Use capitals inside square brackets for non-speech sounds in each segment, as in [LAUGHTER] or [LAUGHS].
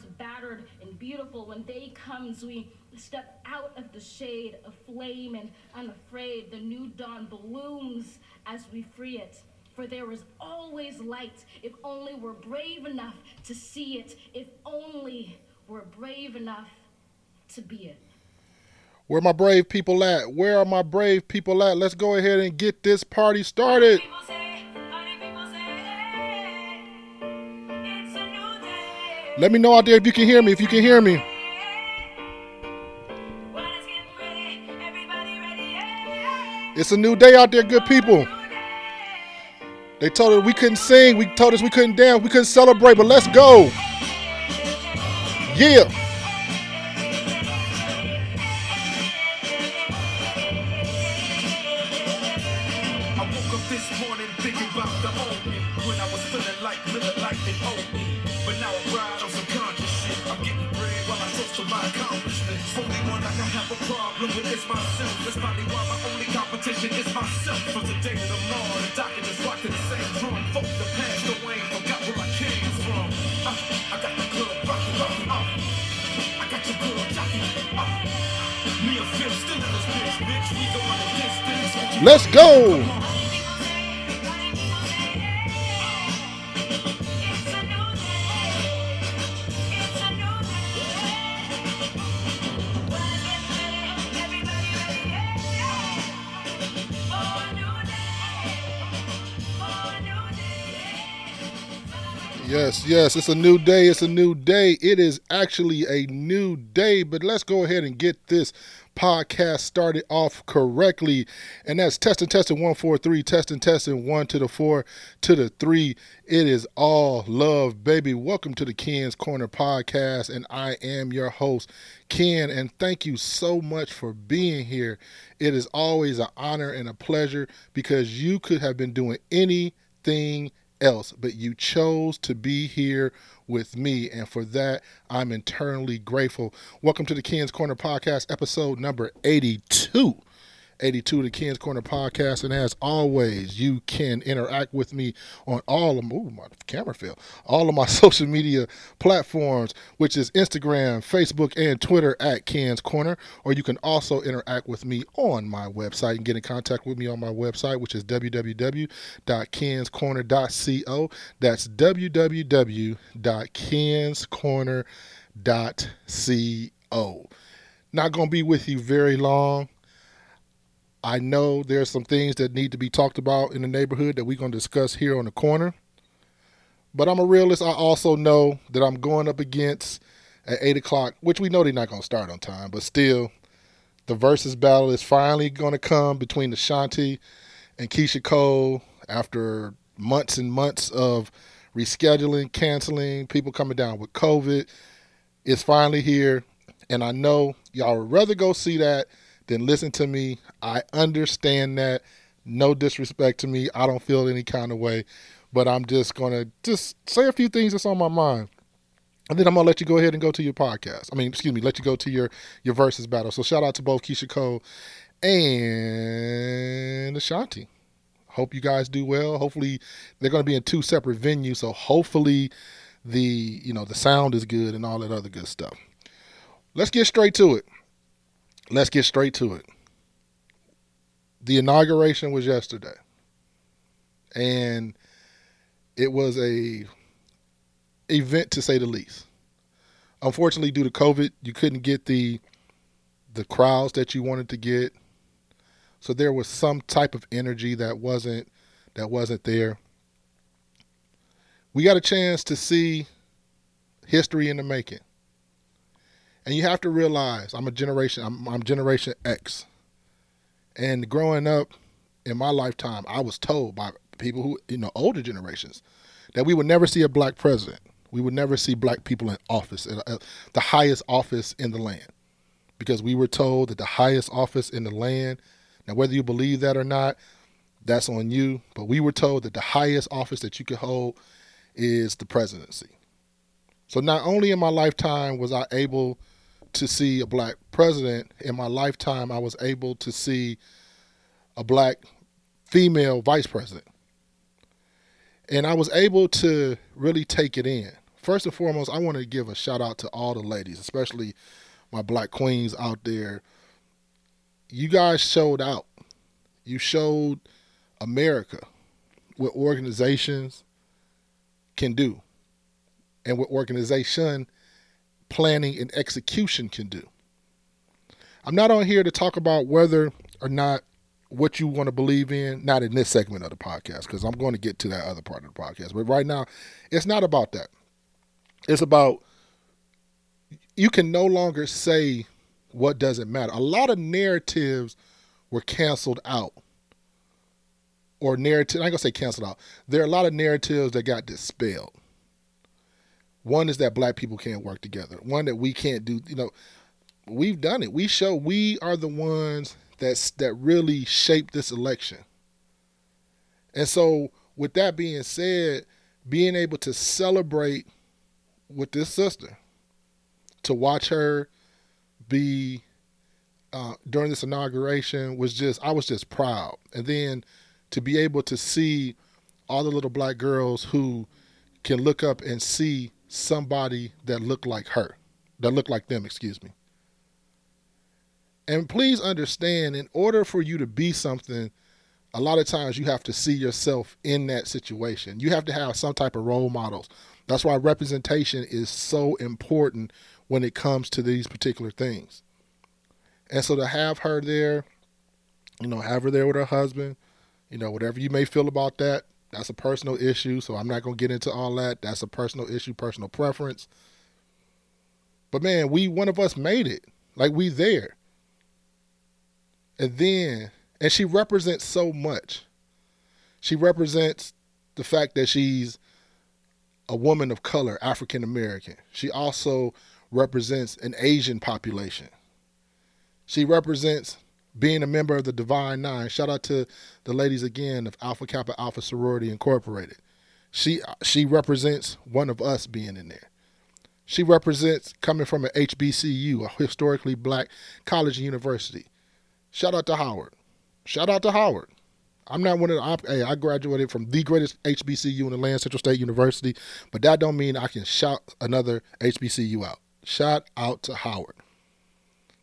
hearts battered and beautiful. When day comes, we step out of the shade of flame and unafraid. The new dawn blooms as we free it. For there is always light if only we're brave enough to see it, if only we're brave enough to be it. Where my brave people at? Where are my brave people at? Let's go ahead and get this party started. Let me know out there if you can hear me. If you can hear me. It's a new day out there, good people. They told us we couldn't sing. We told us we couldn't dance. We couldn't celebrate, but let's go. Yeah. Let's go. Yes, yes, it's a new day. It's a new day. It is actually a new day, but let's go ahead and get this podcast started off correctly. And that's testing, testing, one, four, three, testing, testing, one to the four, to the three. It is all love, baby. Welcome to the Ken's Corner podcast. And I am your host, Ken. And thank you so much for being here. It is always an honor and a pleasure because you could have been doing anything else, but you chose to be here with me. And for that, I'm eternally grateful. Welcome to the Ken's Corner Podcast, episode number 82. 82 of the Ken's Corner podcast. And as always, you can interact with me on all of ooh, my camera fell, all of my [LAUGHS] social media platforms, which is Instagram, Facebook, and Twitter at Ken's Corner. Or you can also interact with me on my website and get in contact with me on my website, which is www.kenscorner.co. That's www.kenscorner.co. Not going to be with you very long. I know there's some things that need to be talked about in the neighborhood that we're going to discuss here on the corner. But I'm a realist. I also know that I'm going up against at 8 o'clock, which we know they're not going to start on time, but still, the versus battle is finally going to come between Ashanti and Keyshia Cole after months and months of rescheduling, canceling, people coming down with COVID. It's finally here. And I know y'all would rather go see that then listen to me. I understand that. No disrespect to me. I don't feel any kind of way, but I'm just gonna just say a few things that's on my mind. And then I'm gonna let you go ahead and go to your podcast. I mean, excuse me, let you go to your your versus battle. So shout out to both Keyshia Cole and Ashanti. Hope you guys do well. Hopefully they're gonna be in two separate venues. So hopefully the you know the sound is good and all that other good stuff. Let's get straight to it let's get straight to it. The inauguration was yesterday. And it was a event to say the least. Unfortunately, due to COVID, you couldn't get the the crowds that you wanted to get. So there was some type of energy that wasn't that wasn't there. We got a chance to see history in the making. And you have to realize I'm a generation, I'm, I'm generation X. And growing up in my lifetime, I was told by people who, you know, older generations, that we would never see a black president. We would never see black people in office, uh, the highest office in the land. Because we were told that the highest office in the land, now whether you believe that or not, that's on you. But we were told that the highest office that you could hold is the presidency. So not only in my lifetime was I able to see a black president in my lifetime, I was able to see a black female vice president. And I was able to really take it in first and foremost, I want to give a shout out to all the ladies, especially my black queens out there. You guys showed out. You showed America what organizations can do and what organization planning and execution can do. I'm not on here to talk about whether or not what you want to believe in, not in this segment of the podcast, because I'm going to get to that other part of the podcast. But right now, it's not about that. It's about you can no longer say what doesn't matter. A lot of narratives were canceled out. Or narrative, I'm gonna say canceled out. There are a lot of narratives that got dispelled. One is that black people can't work together. One that we can't do, you know, we've done it. We show we are the ones that's that really shaped this election. And so with that being said, being able to celebrate with this sister, to watch her be uh, during this inauguration was just I was just proud. And then to be able to see all the little black girls who can look up and see somebody that looked like her, that looked like them, excuse me. And please understand, in order for you to be something, a lot of times you have to see yourself in that situation. You have to have some type of role models. That's why representation is so important when it comes to these particular things. And so to have her there, you know, have her there with her husband, you know, whatever you may feel about that, that's a personal issue. So I'm not going to get into all that. That's a personal issue, personal preference. But man, we, one of us made it. Like we there. And then, and she represents so much. She represents the fact that she's a woman of color, African American. She also represents an Asian population. She represents being a member of the Divine Nine. Shout out to the ladies again of Alpha Kappa Alpha Sorority Incorporated. She she represents one of us being in there. She represents coming from an HBCU, a historically black college and university. Shout out to Howard. Shout out to Howard. I'm not one of the. Hey, I graduated from the greatest HBCU in the land, Central State University, but that don't mean I can shout another HBCU out. Shout out to Howard.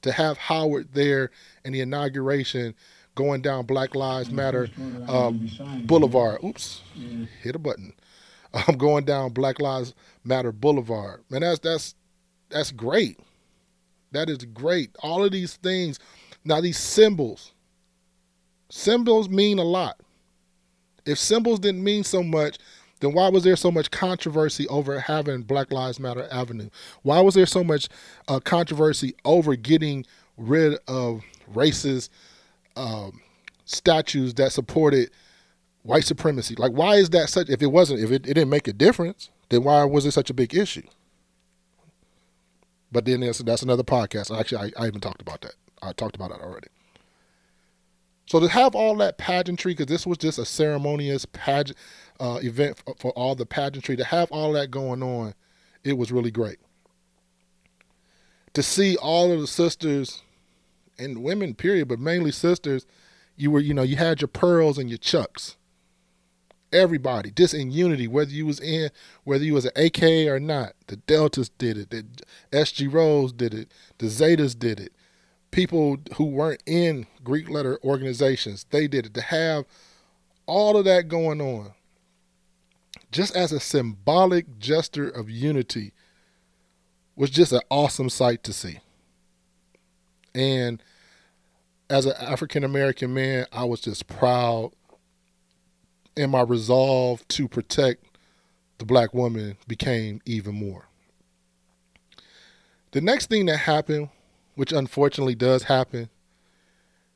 To have Howard there in the inauguration, going down Black Lives Matter um, Boulevard. Oops, hit a button. [LAUGHS] I'm going down Black Lives Matter Boulevard. Man, that's that's that's great. That is great. All of these things now, these symbols, symbols mean a lot. If symbols didn't mean so much, then why was there so much controversy over having Black Lives Matter Avenue? Why was there so much uh, controversy over getting rid of racist um, statues that supported white supremacy? Like, why is that such? If it wasn't, if it, it didn't make a difference, then why was it such a big issue? But then that's, another podcast. Actually, I, I even talked about that. I talked about that already. So to have all that pageantry, because this was just a ceremonious pageant uh, event for, for all the pageantry, to have all that going on, it was really great. To see all of the sisters and women, period, but mainly sisters, you were, you know, you had your pearls and your chucks. Everybody, just in unity, whether you was in, whether you was an AK or not. The Deltas did it. The SG Rhos did it. The Zetas did it people who weren't in Greek letter organizations, they did it. To have all of that going on, just as a symbolic gesture of unity, was just an awesome sight to see. And as an African American man, I was just proud and my resolve to protect the black woman became even more. The next thing that happened which unfortunately does happen,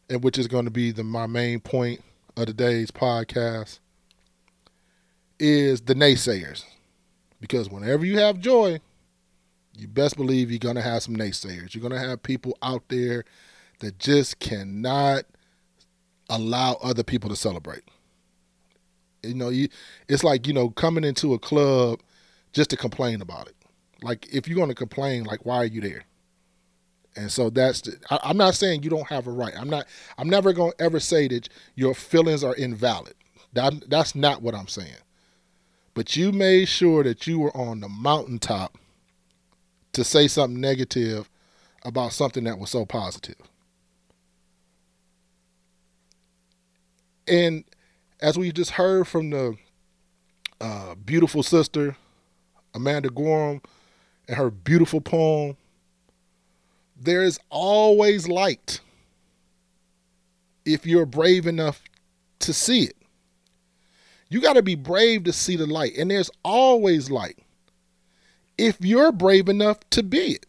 and which is going to be the my main point of today's podcast, is the naysayers. Because whenever you have joy, you best believe you're going to have some naysayers. You're going to have people out there that just cannot allow other people to celebrate. You know, you, it's like, you know, coming into a club just to complain about it. Like, if you're going to complain, like, why are you there? And so that's the, I, I'm not saying you don't have a right. I'm not. I'm never going to ever say that your feelings are invalid. That, that's not what I'm saying. But you made sure that you were on the mountaintop to say something negative about something that was so positive. And as we just heard from the uh, beautiful sister, Amanda Gorman, and her beautiful poem, there is always light if you're brave enough to see it. You got to be brave to see the light, and there's always light if you're brave enough to be it.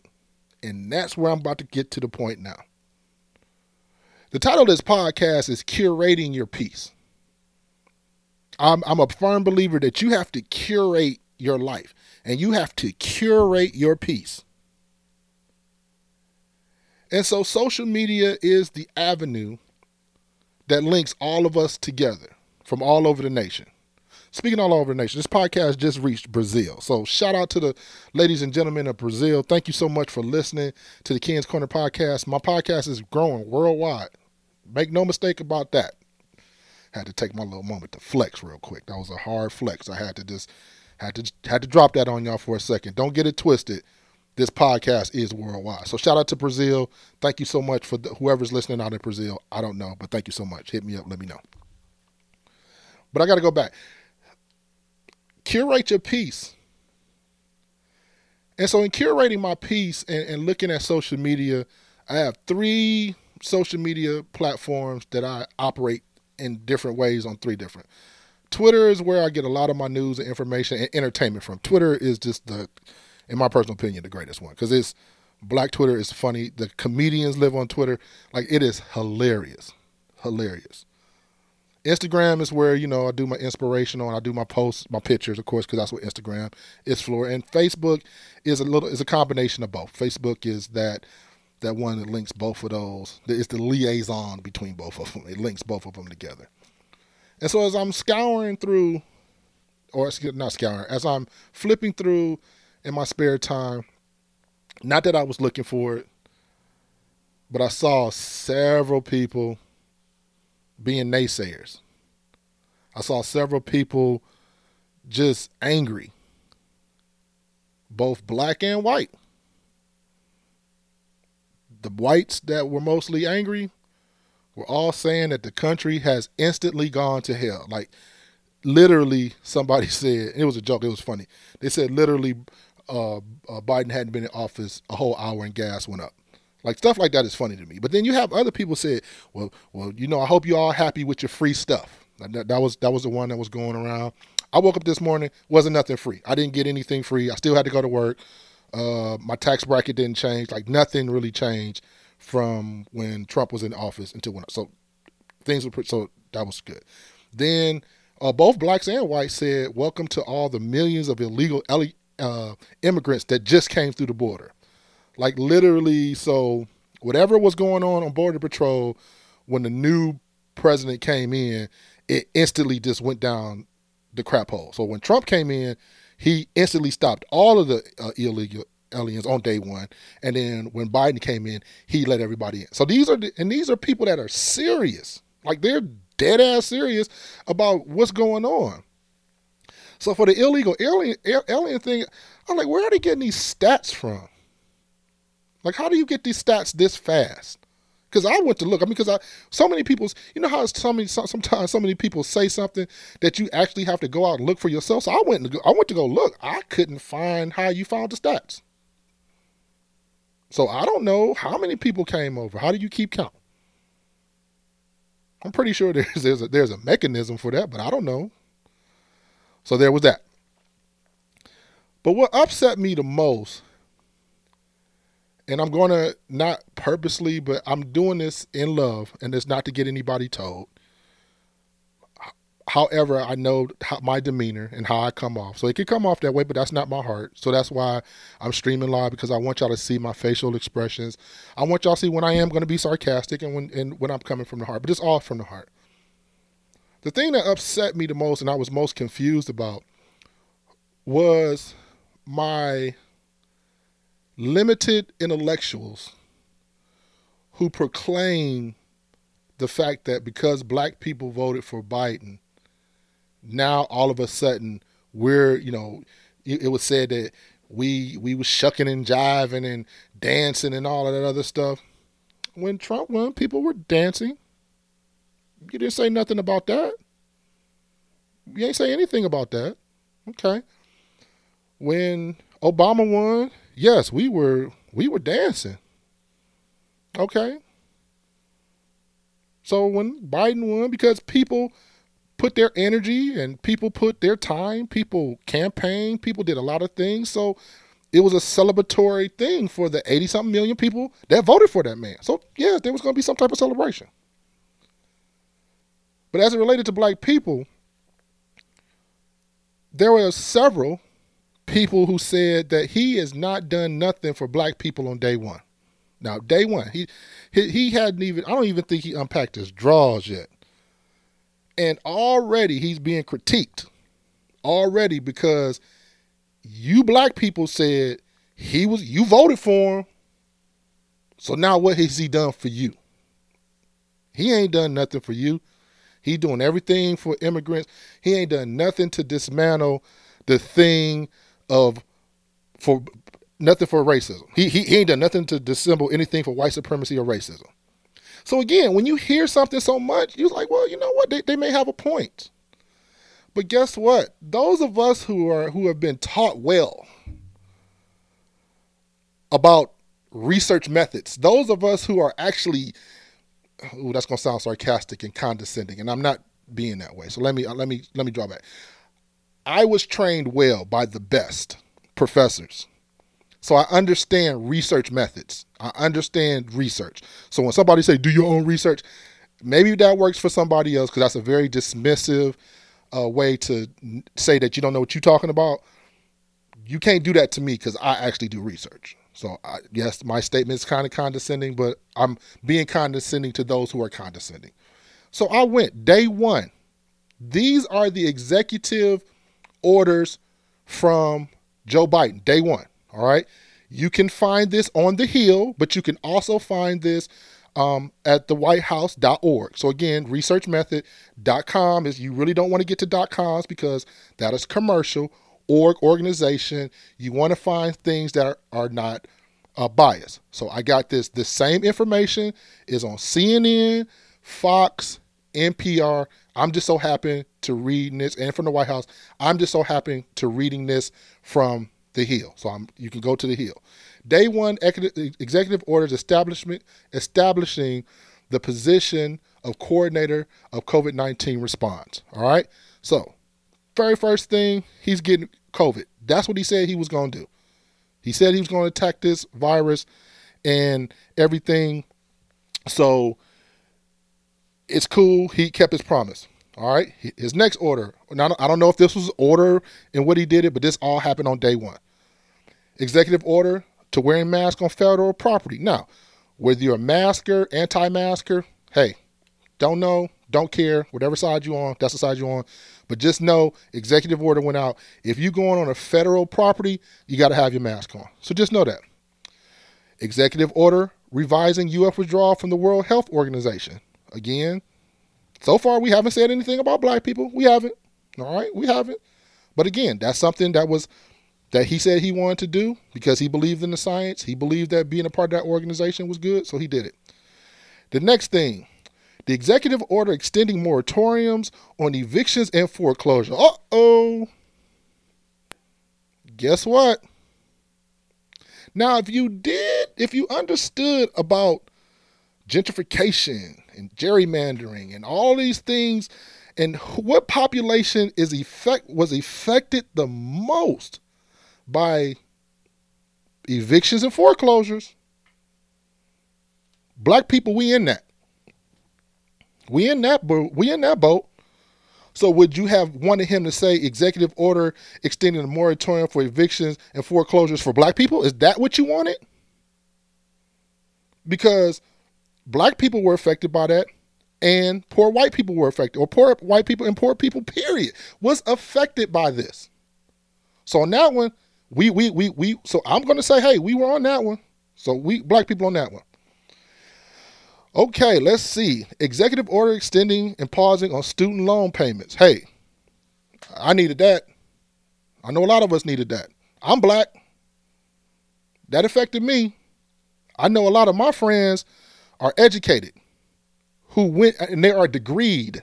And that's where I'm about to get to the point now. The title of this podcast is Curating Your Peace. I'm, I'm a firm believer that you have to curate your life and you have to curate your peace. And so social media is the avenue that links all of us together from all over the nation. Speaking all over the nation, this podcast just reached Brazil. So shout out to the ladies and gentlemen of Brazil. Thank you so much for listening to the Ken's Corner podcast. My podcast is growing worldwide. Make no mistake about that. Had to take my little moment to flex real quick. That was a hard flex. I had to just had to had to drop that on y'all for a second. Don't get it twisted this podcast is worldwide. So shout out to Brazil. Thank you so much for the, whoever's listening out in Brazil. I don't know, but thank you so much. Hit me up. Let me know. But I got to go back. Curate your peace. And so, in curating my peace and, and looking at social media, I have three social media platforms that I operate in different ways on three different. Twitter is where I get a lot of my news and information and entertainment from. Twitter is just the in my personal opinion, the greatest one because it's Black Twitter is funny. The comedians live on Twitter. Like it is hilarious, hilarious. Instagram is where you know I do my inspirational and I do my posts, my pictures, of course, because that's what Instagram is for. And Facebook is a little is a combination of both. Facebook is that that one that links both of those. It's the liaison between both of them. It links both of them together. And so as I'm scouring through, or not scouring, as I'm flipping through in my spare time. Not that I was looking for it, but I saw several people being naysayers. I saw several people just angry, both black and white. The whites that were mostly angry were all saying that the country has instantly gone to hell. Like, literally, somebody [LAUGHS] said, it was a joke, it was funny. They said, literally, uh, uh, Biden hadn't been in office a whole hour and gas went up. Like stuff like that is funny to me. But then you have other people say, "Well, well, you know, I hope you all happy with your free stuff." That, that was that was the one that was going around. I woke up this morning, wasn't nothing free. I didn't get anything free. I still had to go to work. Uh, my tax bracket didn't change. Like nothing really changed from when Trump was in office until when. So things were pretty, so that was good. Then uh, both blacks and whites said, "Welcome to all the millions of illegal uh, immigrants that just came through the border. Like literally, so whatever was going on on Border Patrol when the new president came in, it instantly just went down the crap hole. So when Trump came in, he instantly stopped all of the uh, illegal aliens on day one, and then when Biden came in, he let everybody in. So these are the, and these are people that are serious, like they're dead ass serious about what's going on. So for the illegal alien alien thing, I'm like, where are they getting these stats from? Like, how do you get these stats this fast? Because I went to look. I mean, because I so many people, you know how so many sometimes so many people say something that you actually have to go out and look for yourself. So I went to I went to go look. I couldn't find how you found the stats. So I don't know how many people came over. How do you keep count? I'm pretty sure [LAUGHS] there's there's a, there's a mechanism for that, but I don't know. So there was that. But what upset me the most, and I'm going to not purposely, but I'm doing this in love, and it's not to get anybody told. However, I know my demeanor and how I come off. So it could come off that way, but that's not my heart. So that's why I'm streaming live because I want y'all to see my facial expressions. I want y'all to see when I am going to be sarcastic and when and when I'm coming from the heart, but it's all from the heart. The thing that upset me the most and I was most confused about was my limited intellectuals who proclaim the fact that because black people voted for Biden, now all of a sudden we're you know it, it was said that we we was shucking and jiving and dancing and all of that other stuff. When Trump won, people were dancing. You didn't say nothing about that. You ain't say anything about that. Okay. When Obama won, yes, we were we were dancing. Okay. So when Biden won, because people put their energy and people put their time, people campaigned, people did a lot of things. So it was a celebratory thing for the 80 something million people that voted for that man. So, yeah, there was going to be some type of celebration. But as it related to black people, there were several people who said that he has not done nothing for black people on day one. Now, day one, he he, he hadn't even I don't even think he unpacked his drawers yet. And already he's being critiqued. Already because you black people said he was you voted for him. So now what has he done for you? He ain't done nothing for you. He doing everything for immigrants. He ain't done nothing to dismantle the thing of for nothing for racism. He, he, he ain't done nothing to dissemble anything for white supremacy or racism. So again, when you hear something so much, you're like, well, you know what? They, they may have a point. But guess what? Those of us who are who have been taught well about research methods, those of us who are actually ooh, that's gonna sound sarcastic and condescending, and I'm not being that way. So let me uh, let me let me draw back. I was trained well by the best professors so I understand research methods. I understand research. So when somebody say, "Do your own research," maybe that works for somebody else because that's a very dismissive uh, way to say that you don't know what you're talking about. You can't do that to me because I actually do research. So I, yes, my statement is kind of condescending, but I'm being condescending to those who are condescending. So I went day one. These are the executive orders from Joe Biden, day one. All right. You can find this on the Hill, but you can also find this um, at the whitehouse.org. So again, researchmethod.com is you really don't want to get to .coms because that is commercial. Org organization, you want to find things that are, are not uh, biased. So I got this. The same information is on CNN, Fox, NPR. I'm just so happy to read this, and from the White House, I'm just so happy to reading this from the Hill. So I'm, you can go to the Hill. Day one executive orders establishment establishing the position of coordinator of COVID 19 response. All right. So, very first thing, he's getting COVID. That's what he said he was going to do. He said he was going to attack this virus and everything. So, it's cool. He kept his promise. All right. His next order. Now, I don't know if this was order and what he did it, but this all happened on day one. Executive order to wearing mask on federal property. Now, whether you're a masker, anti-masker, hey, don't know, don't care, whatever side you're on, that's the side you're on. But just know, executive order went out. If you're going on a federal property, you got to have your mask on. So just know that. Executive order revising U.S. withdrawal from the World Health Organization. Again, so far we haven't said anything about black people. We haven't. All right, we haven't. But again, that's something that was that he said he wanted to do because he believed in the science. He believed that being a part of that organization was good, so he did it. The next thing, the executive order extending moratoriums on evictions and foreclosure. Uh oh. Guess what? Now, if you did, if you understood about gentrification and gerrymandering and all these things, and what population is effect was affected the most by evictions and foreclosures. Black people, we in that. We in that boat. We in that boat. So would you have wanted him to say executive order extending the moratorium for evictions and foreclosures for black people? Is that what you wanted? Because black people were affected by that and poor white people were affected or poor white people and poor people period was affected by this. So on that one, we we we we so I'm gonna say, hey, we were on that one. So we black people on that one. Okay, let's see. Executive order extending and pausing on student loan payments. Hey, I needed that. I know a lot of us needed that. I'm black. That affected me. I know a lot of my friends are educated who went and they are degreed.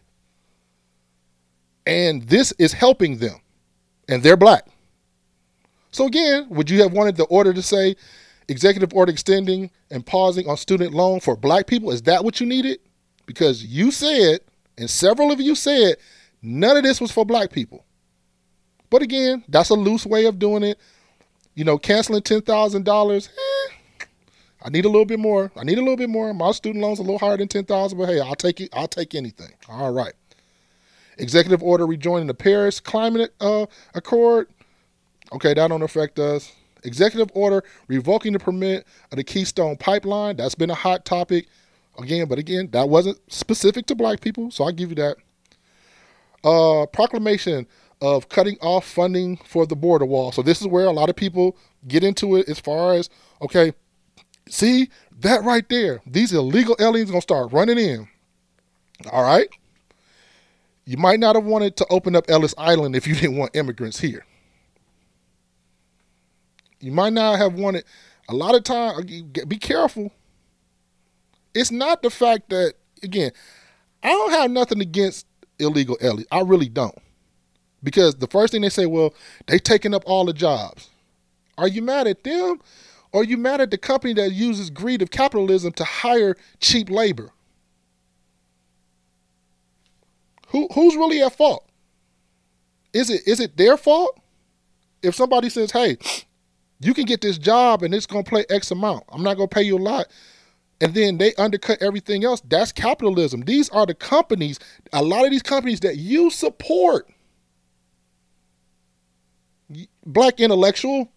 And this is helping them. And they're black. So again, would you have wanted the order to say executive order extending and pausing on student loan for black people? Is that what you needed? Because you said, and several of you said, none of this was for black people. But again, that's a loose way of doing it. You know, canceling ten thousand dollars. I need a little bit more. I need a little bit more. My student loan's a little higher than ten thousand, but hey, I'll take it. I'll take anything. All right. Executive order rejoining the Paris Climate uh, Accord. Okay, that don't affect us. Executive order revoking the permit of the Keystone Pipeline. That's been a hot topic. Again, but again, that wasn't specific to black people, so I'll give you that. Uh, proclamation of cutting off funding for the border wall. So this is where a lot of people get into it as far as, okay, see that right there. These illegal aliens gonna start running in. All right. You might not have wanted to open up Ellis Island if you [LAUGHS] didn't want immigrants here. You might not have wanted a lot of time. Uh, be careful. It's not the fact that again, I don't have nothing against illegal aliens. I really don't. Because the first thing they say, well, they taking up all the jobs. Are you mad at them? Are you mad at the company that uses greed of capitalism to hire cheap labor? Who who's really at fault? Is it is it their fault? If somebody says, "Hey, you can get this job and it's going to pay X amount. I'm not going to pay you a lot." And then they undercut everything else. That's capitalism. These are the companies, a lot of these companies that you support black intellectual,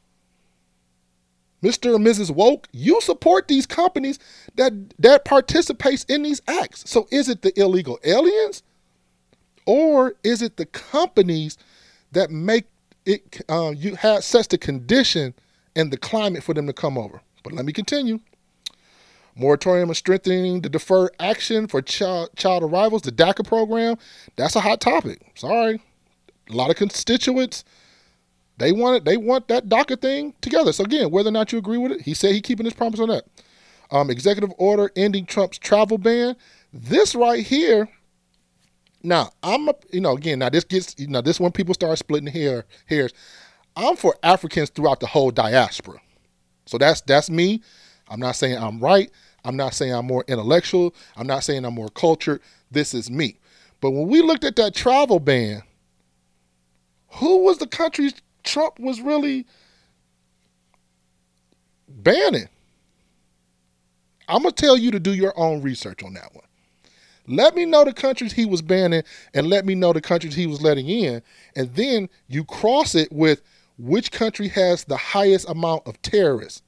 Mr. and Mrs. Woke, you support these companies that that participates in these acts. So is it the illegal aliens, or is it the companies that make it uh, you have sets the condition and the climate for them to come over? But let me continue. Moratorium on strengthening the deferred action for child, child arrivals, the DACA program. That's a hot topic. Sorry. A lot of constituents they want it. They want that DACA thing together. So again, whether or not you agree with it, he said he keeping his promise on that. Um, executive order ending Trump's travel ban. This right here. Now I'm, a, you know, again, now this gets, you know, this when people start splitting hair hairs. I'm for Africans throughout the whole diaspora. So that's that's me. I'm not saying I'm right. I'm not saying I'm more intellectual. I'm not saying I'm more cultured. This is me. But when we looked at that travel ban, who was the countries Trump was really banning. I'm going to tell you to do your own research on that one. Let me know the countries he was banning and let me know the countries he was letting in. And then you cross it with which country has the highest amount of terrorists.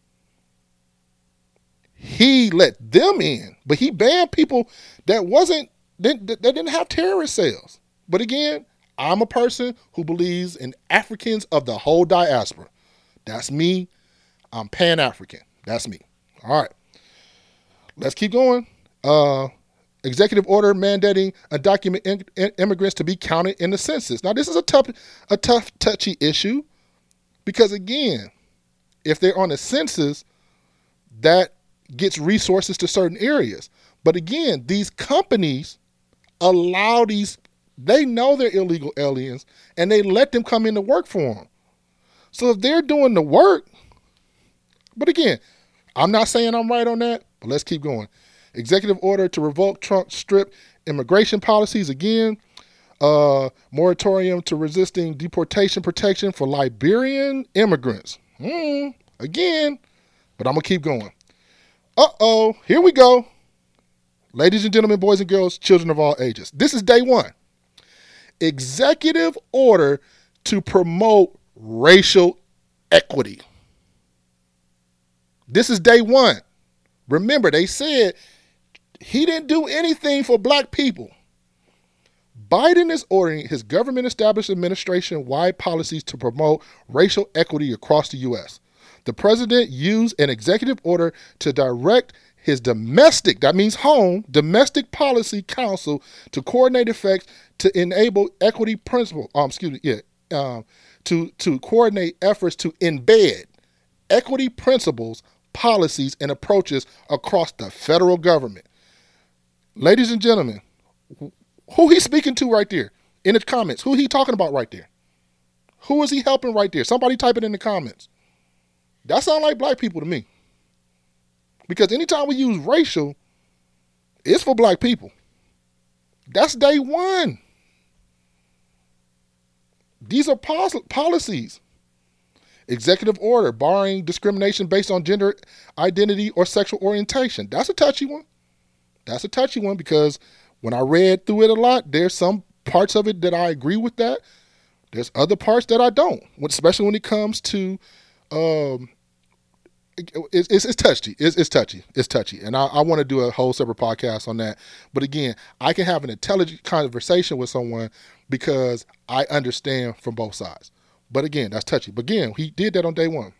He let them in, but he banned people that wasn't that, didn't have terrorist cells. But again, I'm a person who believes in Africans of the whole diaspora. That's me. I'm Pan African. That's me. All right. Let's keep going. Uh, executive order mandating undocumented in- immigrants to be counted in the census. Now, this is a tough, a tough, touchy issue because again, if they're on the census, that gets resources to certain areas. But again, these companies allow these they know they're illegal aliens and they let them come in to work for them. So if they're doing the work, but again, I'm not saying I'm right on that, but let's keep going. Executive order to revoke Trump strip immigration policies again. Uh, moratorium to resisting deportation protection for Liberian immigrants. Mm, again, but I'm going to keep going. Uh oh, here we go. Ladies and gentlemen, boys and girls, children of all ages. This is day one executive order to promote racial equity. This is day one. Remember, they said he didn't do anything for black people. Biden is ordering his government established administration wide policies to promote racial equity across the U.S. The president used an executive order to direct his domestic, that means home, domestic policy council to coordinate effects to enable equity principle, um, excuse me, yeah, um, to, to coordinate efforts to embed equity principles, policies, and approaches across the federal government. Ladies and gentlemen, who he's speaking to right there in the comments? Who he talking about right there? Who is he helping right there? Somebody type it in the comments. That sound like black people to me. Because anytime we use racial, it's for black people. That's day one. These are policies. Executive order barring discrimination based on gender identity or sexual orientation. That's a touchy one. That's a touchy one because when I read through it a lot, there's some parts of it that I agree with that. There's other parts that I don't, especially when it comes to um, it's, it's, it's touchy. It's, it's, touchy. It's touchy. And I, I want to do a whole separate podcast on that. But again, I can have an intelligent conversation with someone because I understand from both sides. But again, that's touchy. But again, he did that on day one.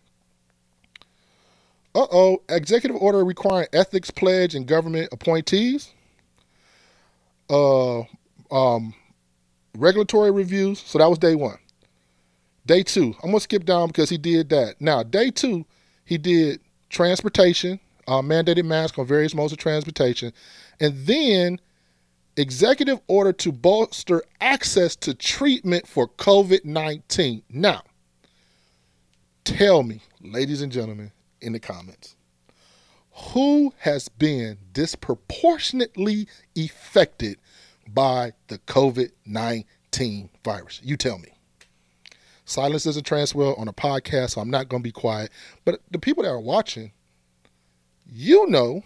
Uh oh, executive order requiring ethics pledge and government appointees. Uh, um, regulatory reviews. So that was day one. Day two, I'm gonna skip down because he did that. Now, day two, he did transportation, uh, mandated mask on various modes of transportation, and then executive order to bolster access to treatment for COVID 19. Now, tell me, ladies and gentlemen, in the comments, who has been disproportionately affected by the COVID 19 virus? You tell me. Silence is a transfer on a podcast, so I'm not going to be quiet. But the people that are watching, you know,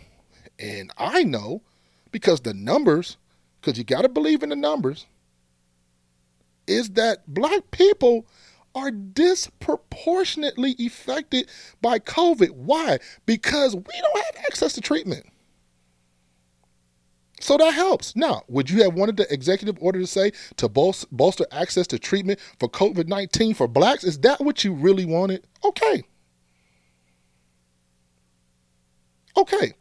and I know, because the numbers, because you got to believe in the numbers, is that black people are disproportionately affected by COVID. Why? Because we don't have access to treatment. So that helps. Now, would you have wanted the executive order to say to bolster access to treatment for COVID 19 for blacks? Is that what you really wanted? Okay. Okay.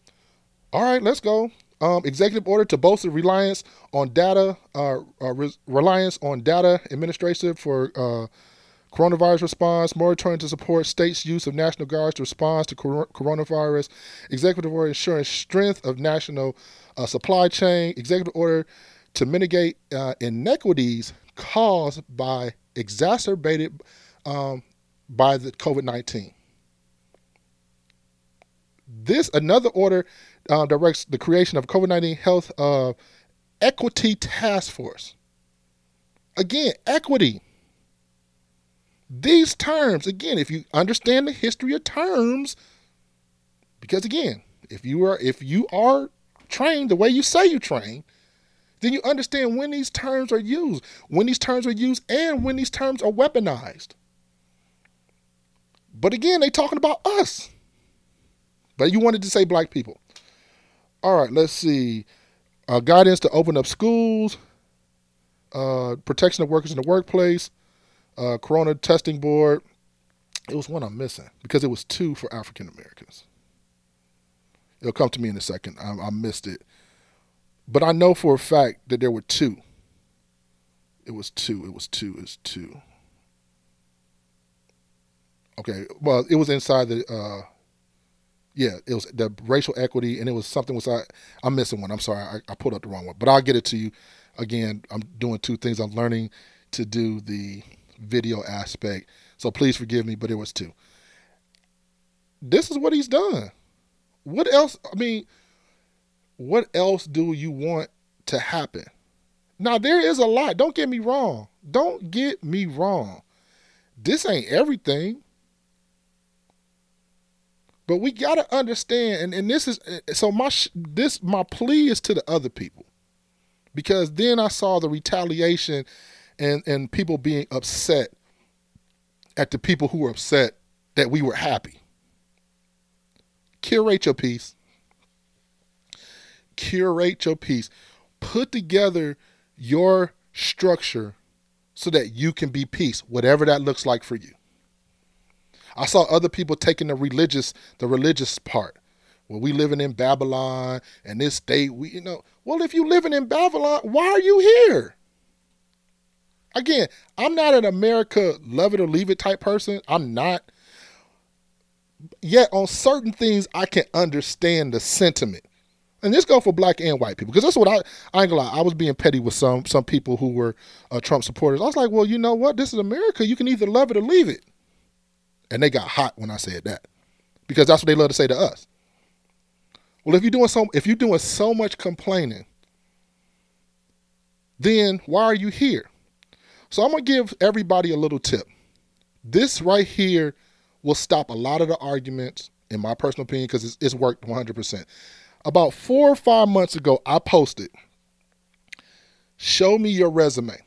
All right, let's go. Um, executive order to bolster reliance on data, uh, uh, re- reliance on data administration for uh, coronavirus response, moratorium to support states' use of national guards to respond to cor- coronavirus, executive order ensuring strength of national uh, supply chain, executive order to mitigate uh, inequities caused by exacerbated um, by the COVID 19. This another order uh, directs the creation of COVID 19 health uh, equity task force. Again, equity. These terms, again, if you understand the history of terms, because again, if you are if you are trained the way you say you train, then you understand when these terms are used, when these terms are used, and when these terms are weaponized. But again, they talking about us. But you wanted to say black people. All right, let's see. Uh, guidance to open up schools, uh, protection of workers in the workplace, uh, Corona testing board. It was one I'm missing because it was two for African Americans. It'll come to me in a second. I, I missed it. But I know for a fact that there were two. It was two. It was two. It's two. Okay. Well, it was inside the. Uh, yeah, it was the racial equity, and it was something was I. I'm missing one. I'm sorry. I, I pulled up the wrong one, but I'll get it to you. Again, I'm doing two things. I'm learning to do the video aspect, so please forgive me. But it was two. This is what he's done what else? I mean, what else do you want to happen? Now, there is a lot. Don't get me wrong. Don't get me wrong. This ain't everything. But we got to understand, and, and this is so my this my plea is to the other people, because then I saw the retaliation, and and people being upset at the people who were upset that we were happy curate your peace. Curate your peace. Put together your structure so that you can be peace, whatever that looks like for you. I saw other people taking the religious, the religious part. Well, we living in Babylon and this state, we you know, well, if you living in Babylon, why are you here? Again, I'm not an America love it or leave it type person. I'm not. Yet on certain things, I can understand the sentiment. And this go for black and white people because that's what I I ain't gonna lie. I was being petty with some some people who were uh, Trump supporters. I was like, well, you know what? This is America. You can either love it or leave it. And they got hot when I said that because that's what they love to say to us. Well, if you're doing so if you're doing so much complaining, then why are you here? So I'm gonna give everybody a little tip. This right here will stop a lot of the arguments, in my personal opinion, because it's, it's worked 100%. About four or five months ago, I posted, Show me your resume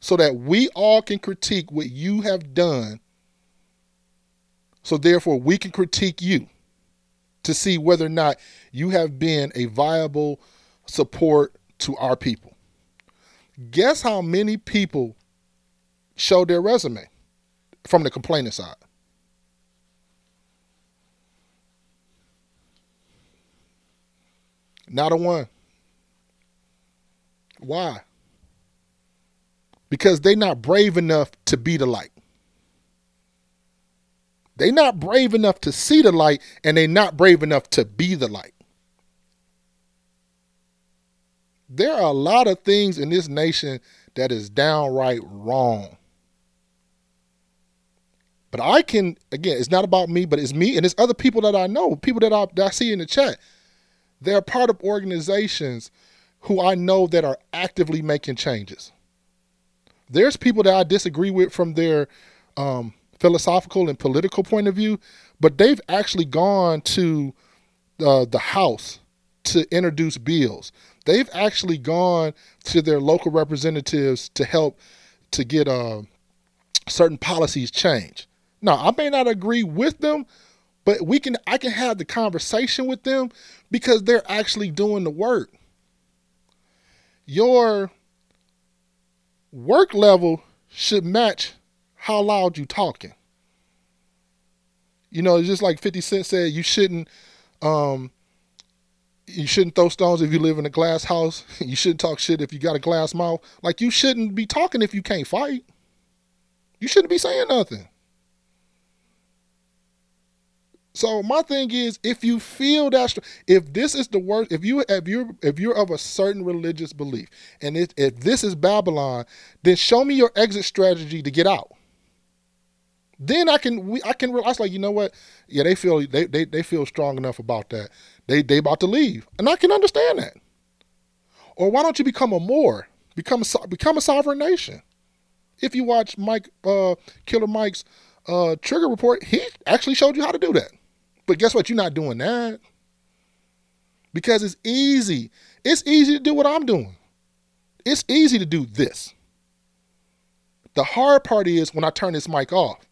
so that we all can critique what you have done. So, therefore, we can critique you to see whether or not you have been a viable support to our people. Guess how many people showed their resume from the complaining side? Not a one. Why? Because they're not brave enough to be the light. They're not brave enough to see the light, and they're not brave enough to be the light. There are a lot of things in this nation that is downright wrong. But I can, again, it's not about me, but it's me and it's other people that I know, people that I, that I see in the chat. They're part of organizations who I know that are actively making changes. There's people that I disagree with from their um, philosophical and political point of view, but they've actually gone to uh, the House to introduce bills. They've actually gone to their local representatives to help to get uh, certain policies changed. Now, I may not agree with them, but we can I can have the conversation with them because they're actually doing the work. Your work level should match how loud you're talking. You know, just like 50 Cent said, you shouldn't um you shouldn't throw stones if you live in a glass house. [LAUGHS] You shouldn't talk shit if you got a glass mouth. Like you shouldn't be talking if you can't fight. You shouldn't be saying nothing. So my thing is, if you feel that, if this is the worst, if you if you if you're of a certain religious belief, and if, if this is Babylon, then show me your exit strategy to get out. Then I can we I can realize like you know what, yeah they feel they they, they feel strong enough about that. They they about to leave, and I can understand that. Or why don't you become a more become a, become a sovereign nation? If you watch Mike uh, Killer Mike's uh, trigger report, he actually showed you how to do that. But guess what? You're not doing that. Because it's easy. It's easy to do what I'm doing. It's easy to do this. The hard part is when I turn this mic off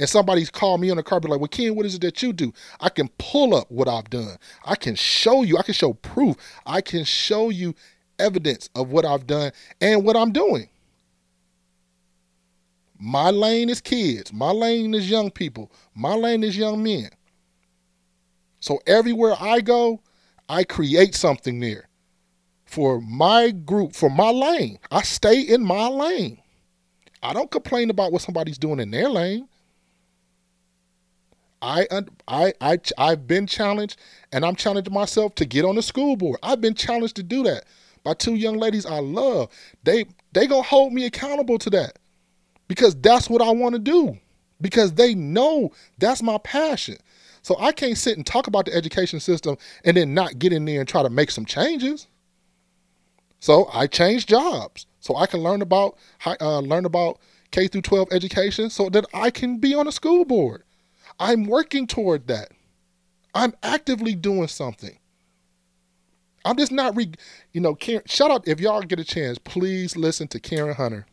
and somebody's called me on the carpet like, well, Ken, what is it that you do? I can pull up what I've done. I can show you. I can show proof. I can show you evidence of what I've done and what I'm doing. My lane is kids. My lane is young people. My lane is young men. So everywhere I go, I create something there for my group, for my lane. I stay in my lane. I don't complain about what somebody's doing in their lane. I I I I've been challenged and I'm challenging myself to get on the school board. I've been challenged to do that by two young ladies I love. They they to hold me accountable to that. Because that's what I want to do. Because they know that's my passion. So I can't sit and talk about the education system and then not get in there and try to make some changes. So I changed jobs so I can learn about uh, learn about K through 12 education so that I can be on a school board. I'm working toward that. I'm actively doing something. I'm just not re, you know, Karen, shout out if y'all get a chance, please listen to Karen Hunter.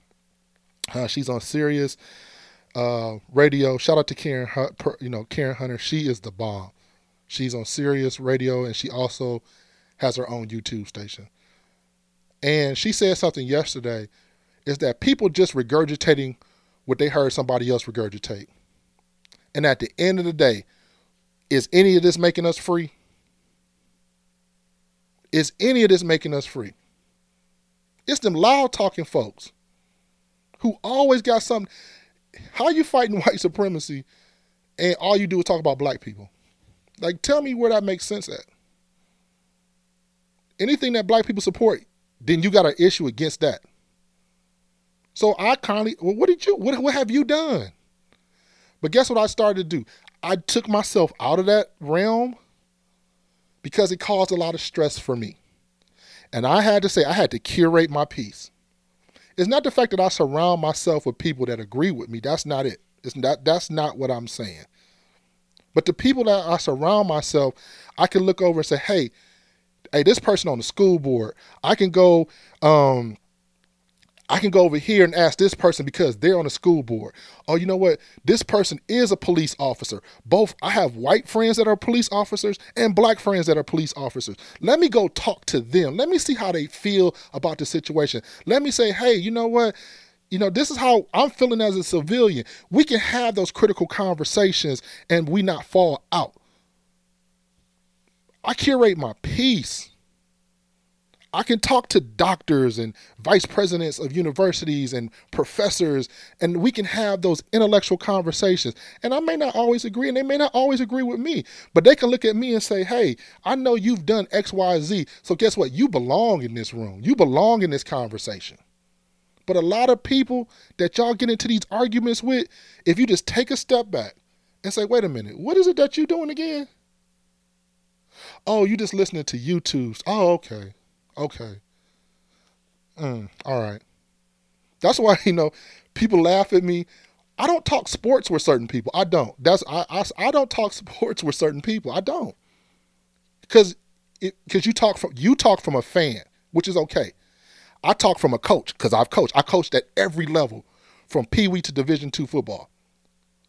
Uh, she's on Sirius uh, radio. Shout out to Karen, you know Karen Hunter. She is the bomb. She's on Sirius Radio, and she also has her own YouTube station. And she said something yesterday, is that people just regurgitating what they heard somebody else regurgitate. And at the end of the day, is any of this making us free? Is any of this making us free? It's them loud talking folks who always got something. How you fighting [LAUGHS] white supremacy and all you do is talk about black people? Like, tell me where that makes sense at. Anything that black people support, then you got an issue against that. So I kindly, well, what did you, what, what have you done? But guess what I started to do? I took myself out of that realm because it caused a lot of stress for me. And I had to say, I had to curate my peace. It's not the fact that I surround myself with people that agree with me. That's not it. It's not, that's not what I'm saying. But the people that I surround myself, I can look over and say, hey, hey, this person on the school board, I can go, um, I can go over here and ask this person because they're on the school board. Oh, you know what? This person is a police officer. Both I have white friends that are police officers and black friends that are police officers. Let me go talk to them. Let me see how they feel about the situation. Let me say, hey, you know what? You know, this is how I'm feeling as a civilian. We can have those critical conversations and we not fall out. I curate my peace. I can talk to doctors and vice presidents of universities and professors, and we can have those intellectual conversations. And I may not always agree, and they may not always agree with me, but they can look at me and say, Hey, I know you've done X, Y, Z. So guess what? You belong in this room, you belong in this conversation. But a lot of people that y'all get into these arguments with, if you just take a step back and say, Wait a minute, what is it that you're doing again? Oh, you just listening to YouTube's. Oh, okay. Okay. Mm, all right. That's why, [LAUGHS] you know, people laugh at me. I don't talk sports with certain people. I don't. That's I I, I don't talk [LAUGHS] sports with certain people. I don't. Cuz cuz you talk from you talk from a fan, which is okay. I talk from a coach cuz I've coached. I coached at every level from Pee Wee to Division 2 football.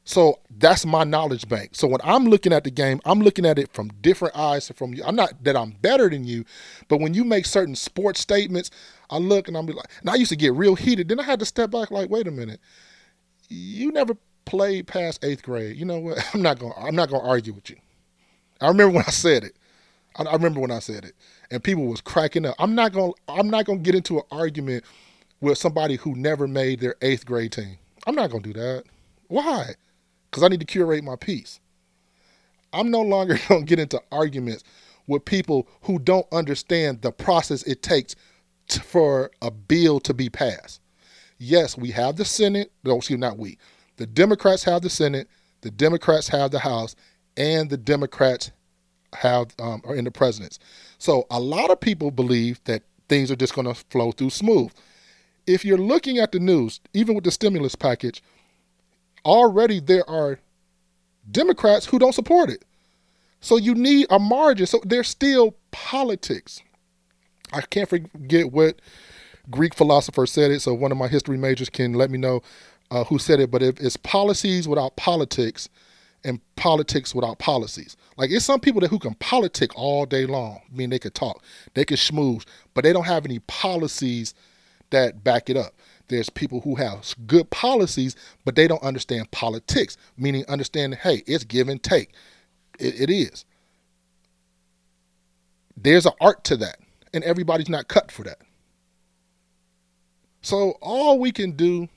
So that's my knowledge bank. So when I'm looking at the game, I'm looking at it from different eyes from you. I'm not that I'm better than you, but when you make certain sports statements, I look and I'm like, and I used to get real heated. Then I had to step back, like, wait a minute, you never played past eighth grade. You know what? [LAUGHS] I'm not gonna I'm not gonna argue with you. I remember when I said it. I, I remember when I said it, and people was cracking up. I'm not gonna I'm not gonna get into an argument with somebody who never made their eighth grade team. I'm not gonna do that. Why? Because I need to curate my peace. I'm no longer [LAUGHS] going to get into arguments with people who don't understand the process it takes for a bill to be passed. Yes, we have the Senate. No, excuse me, not we. The Democrats have the Senate. The Democrats have the House, and the Democrats have um, are in the presidents. So a lot of people believe that things are just going to flow through smooth. If you're looking at the news, even with the stimulus package, already there are Democrats who don't support it. So you need a margin. So there's still politics. I can't forget what Greek philosopher said it. So one of my history majors can let me know uh, who said it. But if it's policies without politics and politics without policies, like it's some people that who can politic all day long. I mean, they could talk, they could schmooze, but they don't have any policies that back it up. There's people who have good policies, but they don't understand politics, meaning understanding, hey, it's give and take. it, it is. There's an art to that, and everybody's not cut for that. So all we can do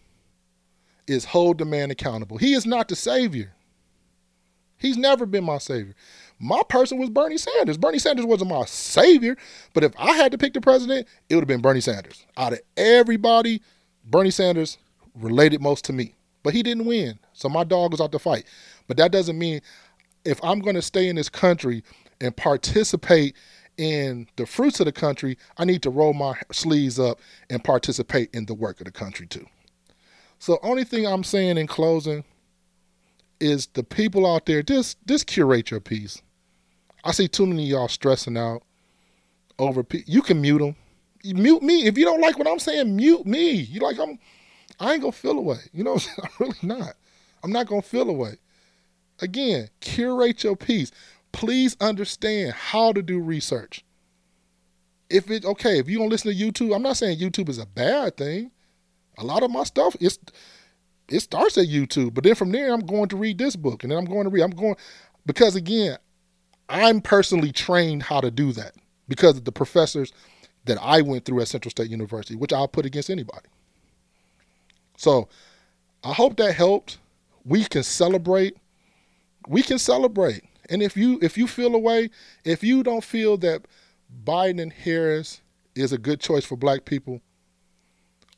is hold the man accountable. He is not the savior. He's never been my savior. My person was Bernie Sanders. Bernie Sanders wasn't my savior, but if I had to pick the president, it would have been Bernie Sanders. Out of everybody Bernie Sanders related most to me, but he didn't win. So my dog was out to fight. But that doesn't mean if I'm going to stay in this country and participate in the fruits of the country, I need to roll my sleeves up and participate in the work of the country too. So only thing I'm saying in closing is the people out there just just curate your peace. I see too many y'all stressing out over. You can mute them mute me. If you don't like what I'm saying, mute me. You like I'm I ain't gonna feel away. You know, [LAUGHS] I'm really not. I'm not gonna feel away. Again, curate your peace. Please understand how to do research. If it okay, if you don't listen to YouTube, I'm not saying YouTube is a bad thing. A lot of my stuff it's it starts at YouTube, but then from there I'm going to read this book, and then I'm going to read. I'm going because again, I'm personally trained how to do that because the professors that I went through at Central State University, which I'll put against anybody. So I hope that helped. We can celebrate. We can celebrate. And if you if you feel a way, if you don't feel that Biden and Harris is a good choice for black people,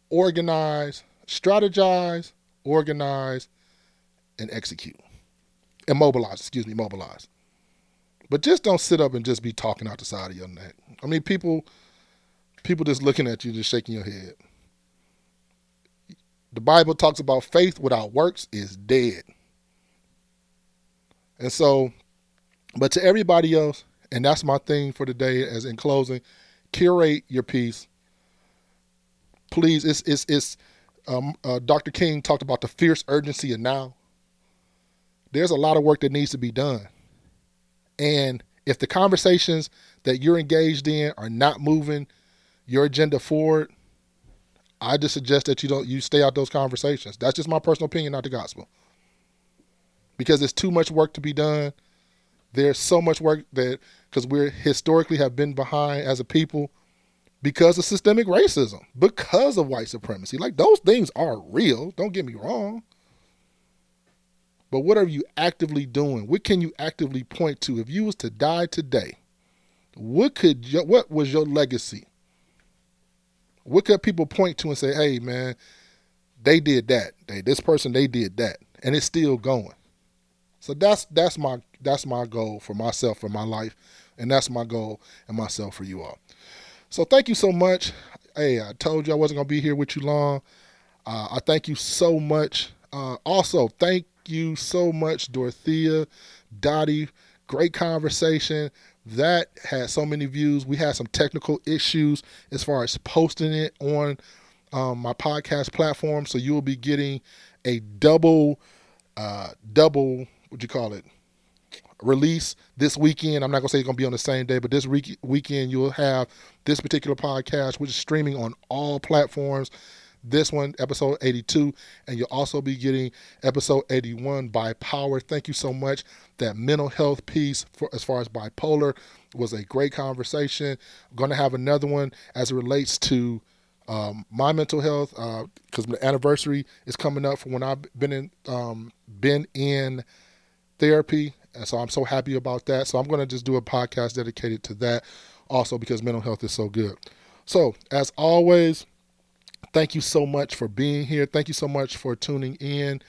organize, strategize, organize, and execute. And mobilize, excuse me, mobilize. But just don't sit up and just be talking out the side of your neck. I mean, people people just looking at you, just shaking your head. The Bible talks about faith without works is dead. And so, but to everybody else, and that's my thing for today, as in closing, curate your peace. Please, it's it's it's. Um, uh, Dr. King talked about the fierce urgency of now. There's a lot of work that needs to be done, and if the conversations that you're engaged in are not moving your agenda forward, I just suggest that you don't you stay out those conversations. That's just my personal opinion, not the gospel. Because it's too much work to be done. There's so much work that because we're historically have been behind as a people because of systemic racism, because of white supremacy. Like those things are real. Don't get me wrong. But what are you actively doing? What can you actively point to? If you was to die today, what could what was your legacy? What could people point to and say, hey, man, they did that. They this person, they did that. And it's still going. So that's that's my that's my goal for myself for my life. And that's my goal and myself for you all. So thank you so much. Hey, I told you I wasn't gonna be here with you long. Uh, I thank you so much. Uh, also, thank you so much, Dorothea, Dottie. Great conversation that had so many views. We had some technical issues as far as posting it on um, my podcast platform. So you will be getting a double, uh, double, what do you call it, release this weekend. I'm not gonna say it's gonna be on the same day, but this weekend you'll have this particular podcast, which is streaming on all platforms this one, episode 82, and you'll also be getting episode 81 bipolar. Thank you so much. That mental health piece, for as far as bipolar, was a great conversation. I'm going to have another one as it relates to um, my mental health because uh, the anniversary is coming up for when I've been in um, been in therapy, and so I'm so happy about that. So I'm going to just do a podcast dedicated to that, also because mental health is so good. So as always Thank you so much for being here. Thank you so much for tuning in.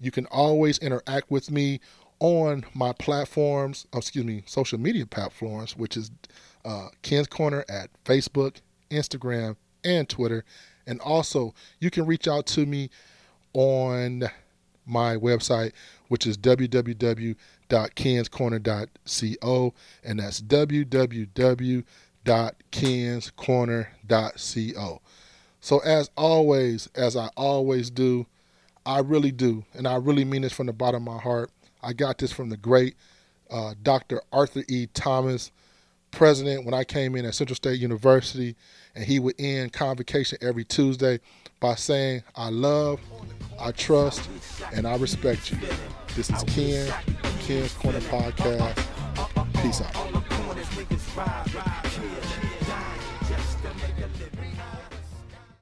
You can always interact with me on my platforms, oh, excuse me, social media platforms, which is uh, Ken's Corner at Facebook, Instagram, and Twitter. And also, you can reach out to me on my website, which is www.kenscorner.co, and that's www.kenscorner.co. So, as always, as I always do, I really do, and I really mean this from the bottom of my heart. I got this from the great uh, Dr. Arthur E. Thomas, president, when I came in at Central State University, and he would end convocation every Tuesday by saying, I love, I trust, and I respect you. This is Ken, Ken's Corner Podcast. Peace out.